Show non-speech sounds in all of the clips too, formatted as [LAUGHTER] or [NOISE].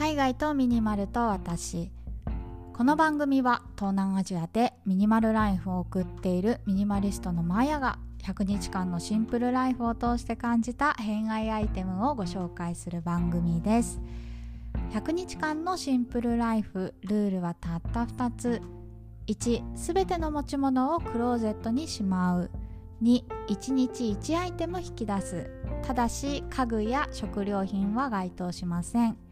海外とミニマルと私。この番組は東南アジアでミニマルライフを送っているミニマリストのマヤが100日間のシンプルライフを通して感じた偏愛アイテムをご紹介する番組です。100日間のシンプルライフルールはたった2つ。1すべての持ち物をクローゼットにしまう。2 1日1アイテム引き出す。ただし家具や食料品は該当しません。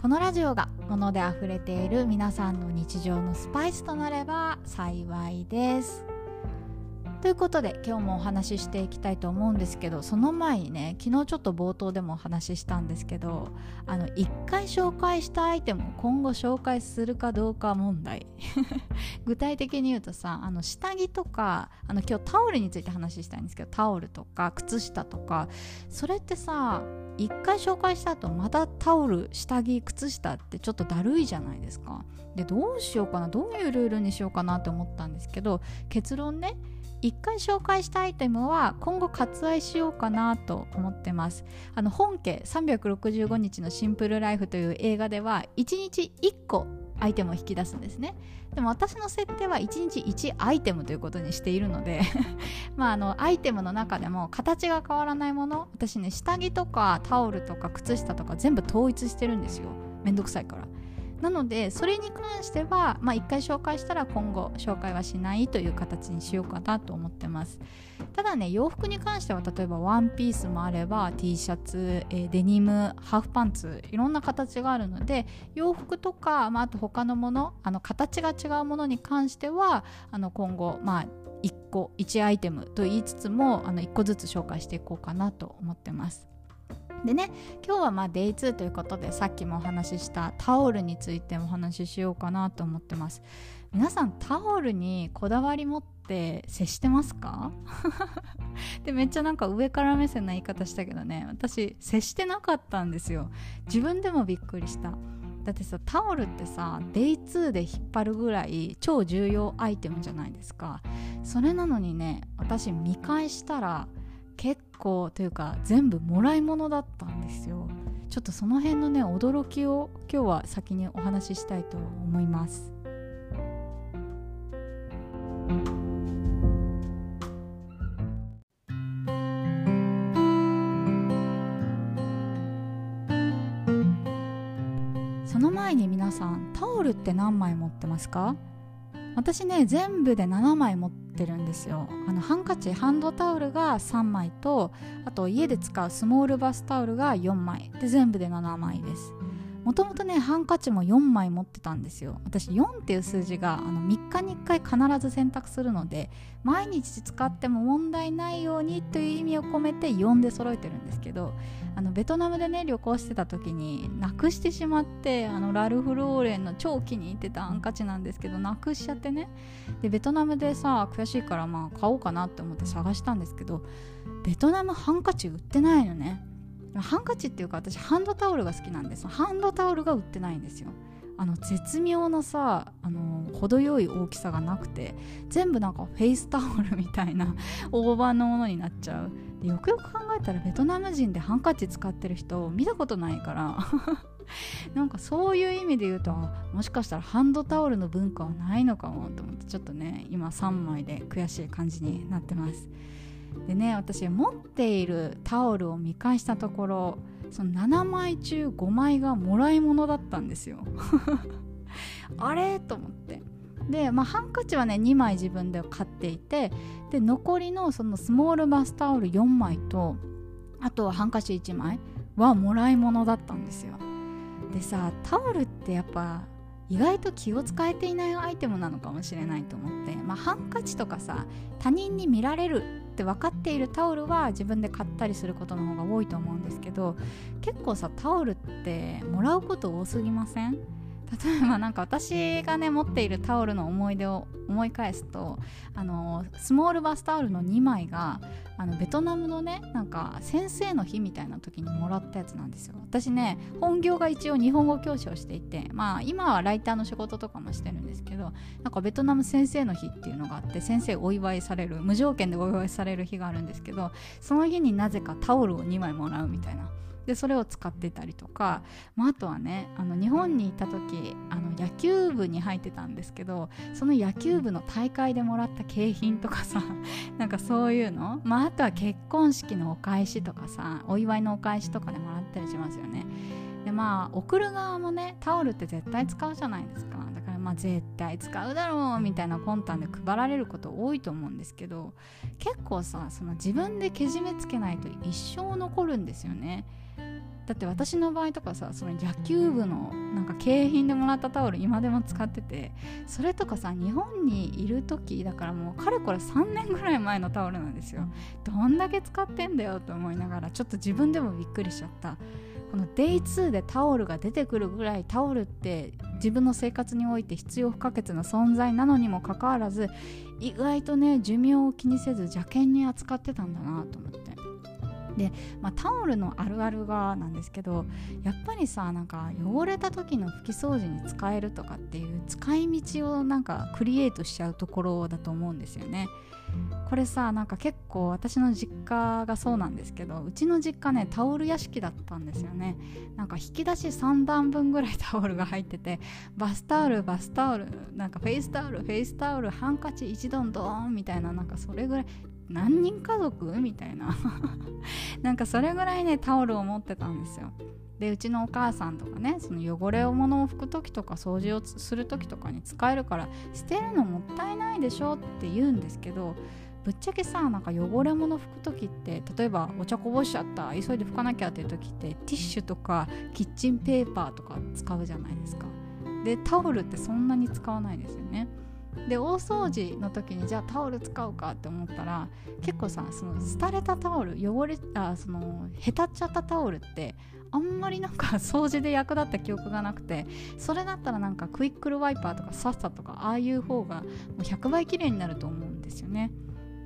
このラジオが物であふれている皆さんの日常のスパイスとなれば幸いです。ということで今日もお話ししていきたいと思うんですけどその前にね昨日ちょっと冒頭でもお話ししたんですけどあの1回紹介したアイテムを今後紹介するかどうか問題。[LAUGHS] 具体的に言うとさあの下着とかあの今日タオルについて話したいんですけどタオルとか靴下とかそれってさ1回紹介した後またタオル下着靴下ってちょっとだるいじゃないですか。でどうしようかなどういうルールにしようかなって思ったんですけど結論ね1回紹介したアイテムは今後割愛しようかなと思ってます。あの本家365日のシンプルライフという映画では1日1個アイテムを引き出すんですね。でも私の設定は1日1アイテムということにしているので [LAUGHS] まああのアイテムの中でも形が変わらないもの私ね下着とかタオルとか靴下とか全部統一してるんですよ。めんどくさいから。なのでそれに関しては、まあ、1回紹介したら今後紹介はしないという形にしようかなと思ってます。ただね洋服に関しては例えばワンピースもあれば T シャツ、えー、デニムハーフパンツいろんな形があるので洋服とか、まあ、あと他のものあの形が違うものに関してはあの今後まあ1個1アイテムと言いつつもあの1個ずつ紹介していこうかなと思ってます。でね今日はまあ Day2 ということでさっきもお話ししたタオルについてお話ししようかなと思ってます。皆さんタオルにこだわり持って接してますか？[LAUGHS] でめっちゃなんか上から目線な言い方したけどね私接してなかったんですよ。自分でもびっくりした。だってさタオルってさ Day2 で引っ張るぐらい超重要アイテムじゃないですか。それなのにね私見返したら結構というか全部もらい物だったんですよ。ちょっとその辺のね驚きを今日は先にお話ししたいと思います。その前に皆さんタオルって何枚持ってますか？私ね全部で7枚持ってるんですよ。あのハンカチハンドタオルが3枚とあと家で使うスモールバスタオルが4枚。で全部で7枚です。もともとねハンカチも4枚持ってたんですよ。私4っていう数字があの3日に1回必ず洗濯するので毎日使っても問題ないようにという意味を込めて4で揃えてるんですけどあのベトナムでね旅行してた時になくしてしまってあのラルフ・ローレンの超気に入ってたハンカチなんですけどなくしちゃってね。でベトナムでさ悔しいからまあ買おうかなって思って探したんですけどベトナムハンカチ売ってないのね。ハンカチっていうか私ハンドタオルが好きなんですハンドタオルが売ってないんですよ。あの絶妙なさあの程よい大きさがなくて全部なんかフェイスタオルみたいな大判のものになっちゃう。でよくよく考えたらベトナム人でハンカチ使ってる人見たことないから。[LAUGHS] なんかそういう意味で言うともしかしたらハンドタオルの文化はないのかもと思ってちょっとね今3枚で悔しい感じになってます。でね私持っているタオルを見返したところその7枚中5枚がもらい物だったんですよ。[LAUGHS] あれ？と思って。で、まあ、ハンカチはね2枚自分で買っていてで残りのそのスモールバスタオル4枚とあとはハンカチ1枚はもらい物だったんですよ。でさタオルってやっぱ意外と気を使えていないアイテムなのかもしれないと思って、まあ、ハンカチとかさ他人に見られるって分かっているタオルは自分で買ったりすることの方が多いと思うんですけど結構さタオルってもらうこと多すぎません？例えばなんか私がね持っているタオルの思い出を思い返すとあのスモールバスタオルの2枚があのベトナムのねなんか先生の日みたいな時にもらったやつなんですよ。私ね本業が一応日本語教師をしていてまあ今はライターの仕事とかもしてるんですけどなんかベトナム先生の日っていうのがあって先生お祝いされる無条件でお祝いされる日があるんですけどその日になぜかタオルを2枚もらうみたいな。でそれを使ってたりとか、まあ、あとはねあの日本にいた時あの野球部に入ってたんですけどその野球部の大会でもらった景品とかさ [LAUGHS] なんかそういうの、まあ、あとは結婚式のお返しとかさお祝いのお返しとかでもらったりしますよね。でまあ送る側もねタオルって絶対使うじゃないですか。だからまあ絶対使うだろうみたいな魂胆で配られること多いと思うんですけど結構さその自分でけじめつけないと一生残るんですよね。だって私の場合とかさその野球部のなんか景品でもらったタオル今でも使っててそれとかさ日本にいる時だからもうかれこれ3年ぐらい前のタオルなんですよ。どんだけ使ってんだよと思いながらちょっと自分でもびっくりしちゃった。この Day2 でタオルが出てくるぐらいタオルって自分の生活において必要不可欠な存在なのにもかかわらず意外とね寿命を気にせず邪険に扱ってたんだなと思って。で、まあ、タオルのあるあるがなんですけどやっぱりさなんか汚れた時の拭き掃除に使えるとかっていう使い道をなんかクリエイトしちゃうところだと思うんですよね。これさなんか結構私の実家がそうなんですけどうちの実家ねタオル屋敷だったんですよねなんか引き出し3段分ぐらいタオルが入っててバスタオルバスタオルなんかフェイスタオルフェイスタオルハンカチ一度ドーンみたいななんかそれぐらい何人家族？みたいな。[LAUGHS] なんかそれぐらいねタオルを持ってたんですよ。でうちのお母さんとかねその汚れを物を拭く時とか掃除をする時とかに使えるから捨てるのもったいないでしょって言うんですけどぶっちゃけさなんか汚れ物拭く時って例えばお茶こぼしちゃった急いで拭かなきゃっていう時ってティッシュとかキッチンペーパーとか使うじゃないですか。でタオルってそんなに使わないですよね。で大掃除の時にじゃあタオル使うかって思ったら結構さその廃れたタオル汚れあそのへたっちゃったタオルってあんまりなんか [LAUGHS] 掃除で役立った記憶がなくてそれだったらなんかクイックルワイパーとかサッサとかああいう方がもう100倍綺麗になると思うんですよね。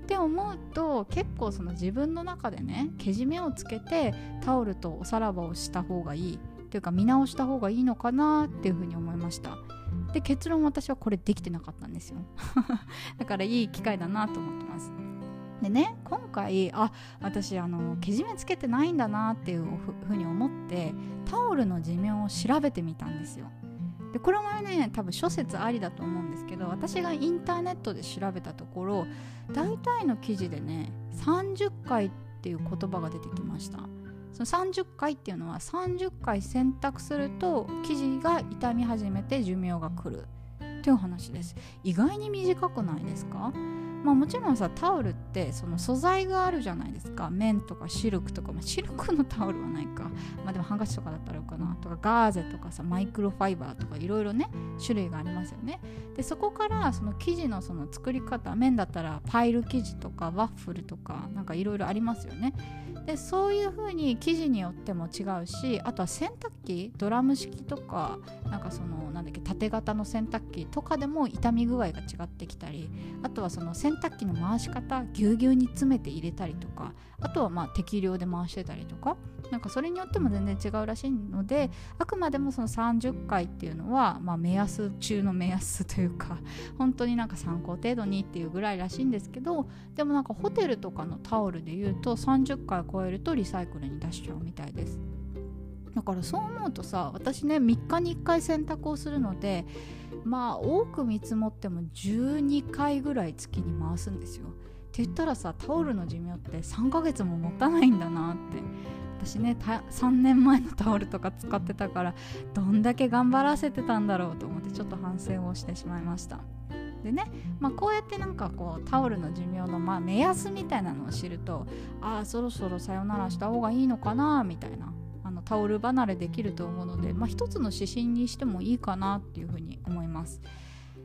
って思うと結構その自分の中でねけじめをつけてタオルとおさらばをした方がいいっていうか見直した方がいいのかなっていうふうに思いました。で結論私はこれできてなかったんですよ。[LAUGHS] だからいい機会だなと思ってます。でね今回あ私あのけじめつけてないんだなっていうふうに思ってタオルの寿命を調べてみたんですよ。でこれもね多分諸説ありだと思うんですけど私がインターネットで調べたところ大体の記事でね30回っていう言葉が出てきました。その30回っていうのは30回洗濯すると生地が傷み始めて寿命が来るっていう話です。意外に短くないですか？まあ、もちろんさタオルってその素材があるじゃないですか。綿とかシルクとか、まあ、シルクのタオルはないか、まあ、でもハンカチとかだったらかな。とかガーゼとかさマイクロファイバーとかいろいろね種類がありますよね。でそこからその生地のその作り方綿だったらパイル生地とかワッフルとかなんかいろいろありますよね。でそういう風に生地によっても違うしあとは洗濯機ドラム式とかなんかそのなんだっけ縦型の洗濯機とかでも傷み具合が違ってきたりあとはその洗濯機の回し方ぎゅうぎゅうに詰めて入れたりとかあとはまあ適量で回してたりとかなんかそれによっても全然違うらしいのであくまでもその30回っていうのは、まあ、目安中の目安というか本当になんか参考程度にっていうぐらいらしいんですけどでもなんかホテルとかのタオルでいうと30回超えるとリサイクルに出しちゃうみたいです。だからそう思うとさ私ね3日に1回洗濯をするのでまあ多く見積もっても12回ぐらい月に回すんですよ。って言ったらさタオルの寿命って3ヶ月も持たないんだなって。私ね3年前のタオルとか使ってたからどんだけ頑張らせてたんだろうと思ってちょっと反省をしてしまいました。でね、まあ、こうやってなんかこうタオルの寿命のまあ目安みたいなのを知るとああそろそろさよならした方がいいのかなみたいなあのタオル離れできると思うので、まあ、一つの指針にしてもいいかなっていうふうに思います。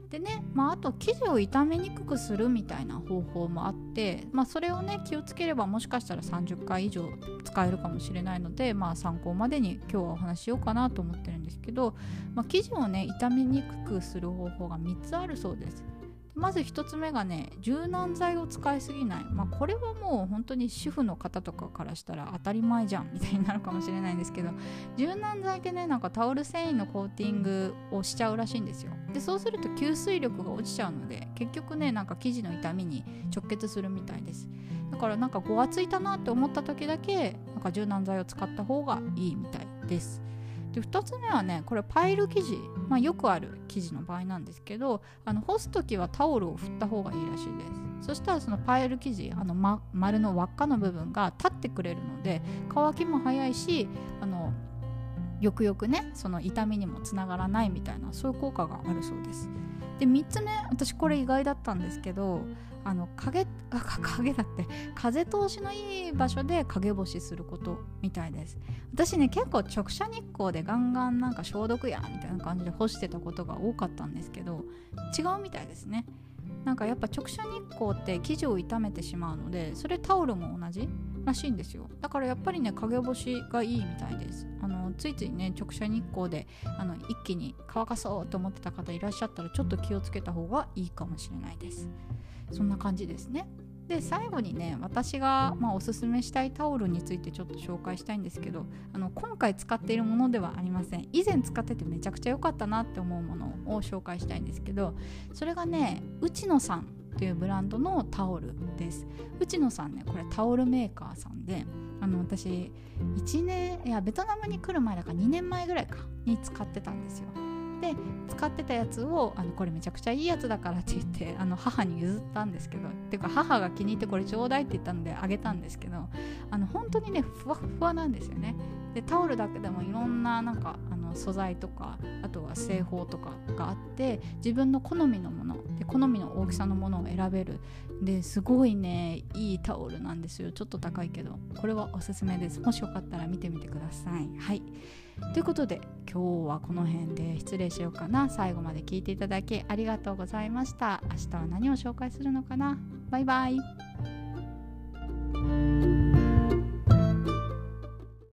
でね、まあ、あと生地を傷めにくくするみたいな方法もあって、まあ、それをね気をつければもしかしたら30回以上使えるかもしれないので、まあ、参考までに今日はお話ししようかなと思ってるんですけど、まあ、生地をね傷めにくくする方法が3つあるそうです。まず1つ目がね柔軟剤を使いすぎない、まあ、これはもう本当に主婦の方とかからしたら当たり前じゃんみたいになるかもしれないんですけど柔軟剤ってねなんかタオル繊維のコーティングをしちゃうらしいんですよ。でそうすると吸水力が落ちちゃうので結局ねなんか生地の痛みに直結するみたいです。だからなんかごわついたなって思った時だけなんか柔軟剤を使った方がいいみたいです。で2つ目はねこれパイル生地、まあ、よくある生地の場合なんですけどあの干す時はタオルを振った方がいいらしいです。そしたらそのパイル生地あの、ま、丸の輪っかの部分が立ってくれるので乾きも早いしあのよくよくねその痛みにもつながらないみたいなそういう効果があるそうです。で3つ目私これ意外だったんですけどあの影あ影だって風通しのいい場所で陰干しすることみたいです。私ね結構直射日光でガンガンなんか消毒やみたいな感じで干してたことが多かったんですけど違うみたいですね。なんかやっぱ直射日光って生地を傷めてしまうのでそれタオルも同じらしいんですよ。だからやっぱりね陰干しがいいみたいです。あのついついね直射日光であの一気に乾かそうと思ってた方いらっしゃったらちょっと気をつけた方がいいかもしれないです。そんな感じですね。で最後にね私が、まあ、おすすめしたいタオルについてちょっと紹介したいんですけどあの今回使っているものではありません。以前使っててめちゃくちゃ良かったなって思うものを紹介したいんですけどそれがね内野さんというブランドのタオルです。内野さんねこれタオルメーカーさんであの私1年いやベトナムに来る前だから2年前ぐらいかに使ってたんですよ。で使ってたやつをあのこれめちゃくちゃいいやつだからって言ってあの母に譲ったんですけどっていうか母が気に入ってこれちょうだいって言ったのであげたんですけどあの本当にねふわふわなんですよね。でタオルだけでもいろんななんか素材とかあとは製法とかがあって自分の好みのもので好みの大きさのものを選べる。ですごいねいいタオルなんですよ。ちょっと高いけど。これはおすすめです。もしよかったら見てみてください。はい。ということで今日はこの辺で失礼しようかな。最後まで聞いていただきありがとうございました。明日は何を紹介するのかな？バイバイ。